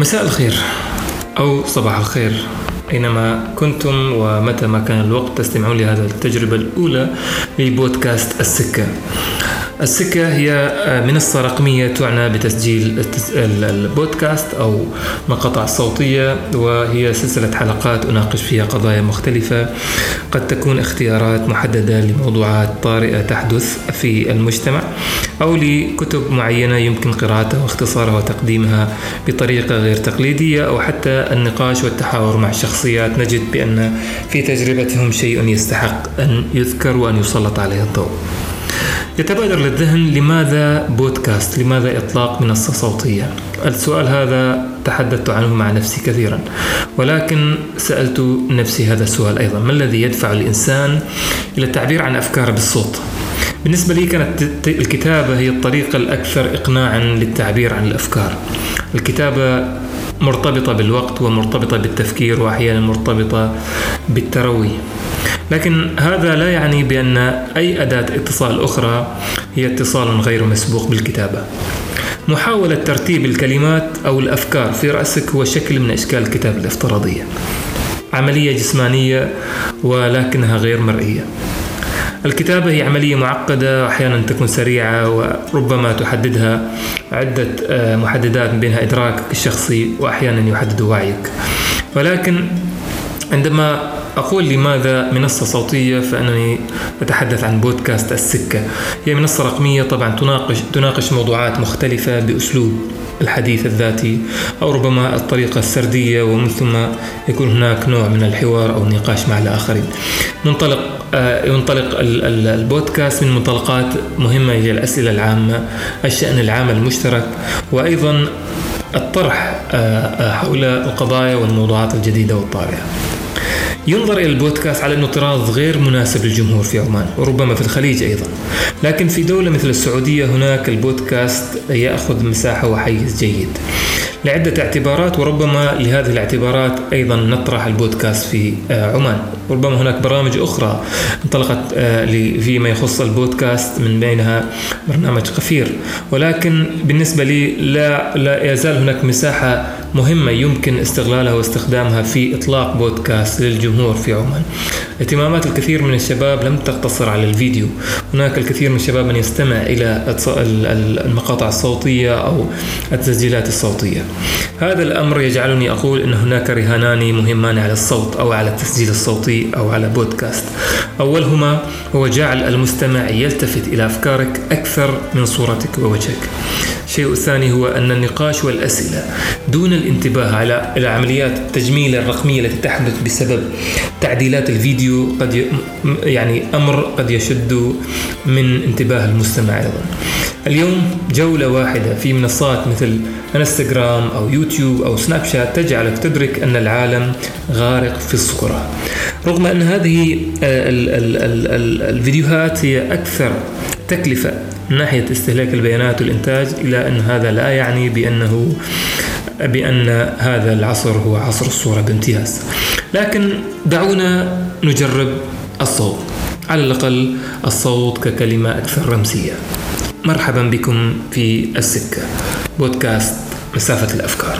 مساء الخير أو صباح الخير. أينما كنتم ومتى ما كان الوقت تستمعون لهذه التجربة الأولى لبودكاست السكة. السكة هي منصة رقمية تعنى بتسجيل البودكاست أو مقاطع صوتية وهي سلسلة حلقات أناقش فيها قضايا مختلفة. قد تكون اختيارات محددة لموضوعات طارئة تحدث في المجتمع أو لكتب معينة يمكن قراءتها واختصارها وتقديمها بطريقة غير تقليدية أو حتى النقاش والتحاور مع شخصيات نجد بأن في تجربتهم شيء يستحق أن يذكر وأن يسلط عليه الضوء. يتبادر للذهن لماذا بودكاست؟ لماذا إطلاق منصة صوتية؟ السؤال هذا تحدثت عنه مع نفسي كثيرا ولكن سألت نفسي هذا السؤال أيضا. ما الذي يدفع الإنسان إلى التعبير عن أفكاره بالصوت؟ بالنسبة لي كانت الكتابة هي الطريقة الأكثر إقناعا للتعبير عن الأفكار. الكتابة مرتبطة بالوقت ومرتبطة بالتفكير وأحيانا مرتبطة بالتروي. لكن هذا لا يعني بأن أي أداة اتصال أخرى هي اتصال غير مسبوق بالكتابة. محاولة ترتيب الكلمات أو الأفكار في رأسك هو شكل من أشكال الكتابة الافتراضية عملية جسمانية ولكنها غير مرئية. الكتابة هي عملية معقدة وأحيانا تكون سريعة وربما تحددها عدة آه، محددات بينها إدراكك الشخصي وأحيانا يحدد وعيك. ولكن عندما أقول لماذا منصة صوتية فأنني أتحدث عن بودكاست السكة. هي منصة رقمية طبعا تناقش تناقش موضوعات مختلفة بأسلوب الحديث الذاتي أو ربما الطريقة السردية ومن ثم يكون هناك نوع من الحوار أو النقاش مع الآخرين. منطلق آه، ينطلق البودكاست من منطلقات مهمة هي الأسئلة العامة الشأن العام المشترك وأيضا الطرح آه، آه، حول القضايا والموضوعات الجديدة والطارئة. ينظر إلى البودكاست على أنه طراز غير مناسب للجمهور في عمان وربما في الخليج أيضا. لكن في دولة مثل السعودية هناك البودكاست يأخذ مساحة وحيز جيد. لعدة اعتبارات وربما لهذه الاعتبارات أيضا نطرح البودكاست في آه، عمان. ربما هناك برامج أخرى انطلقت آه، فيما يخص البودكاست من بينها برنامج قفير. ولكن بالنسبة لي لا, لا يزال هناك مساحة مهمة يمكن استغلالها واستخدامها في إطلاق بودكاست للجمهور في عمان. اهتمامات الكثير من الشباب لم تقتصر على الفيديو. هناك الكثير من الشباب من يستمع إلى المقاطع الصوتية أو التسجيلات الصوتية. هذا الأمر يجعلني أقول أن هناك رهانان مهمان على الصوت أو على التسجيل الصوتي أو على بودكاست. أولهما هو جعل المستمع يلتفت إلى أفكارك أكثر من صورتك ووجهك. الشيء الثاني هو أن النقاش والأسئلة دون الانتباه على العمليات التجميل الرقمية التي تحدث بسبب تعديلات الفيديو قد يعني أمر قد يشد من انتباه المستمع أيضا. اليوم جولة واحدة في منصات مثل إنستغرام أو يوتيوب أو سناب شات تجعلك تدرك أن العالم غارق في الصورة رغم أن هذه الفيديوهات هي أكثر تكلفة من ناحية استهلاك البيانات والإنتاج إلا أن هذا لا يعني بأنه بأن هذا العصر هو عصر الصورة بامتياز. لكن دعونا نجرب الصوت. على الأقل الصوت ككلمة أكثر رمزية. مرحبا بكم في السكة. بودكاست مسافة الأفكار.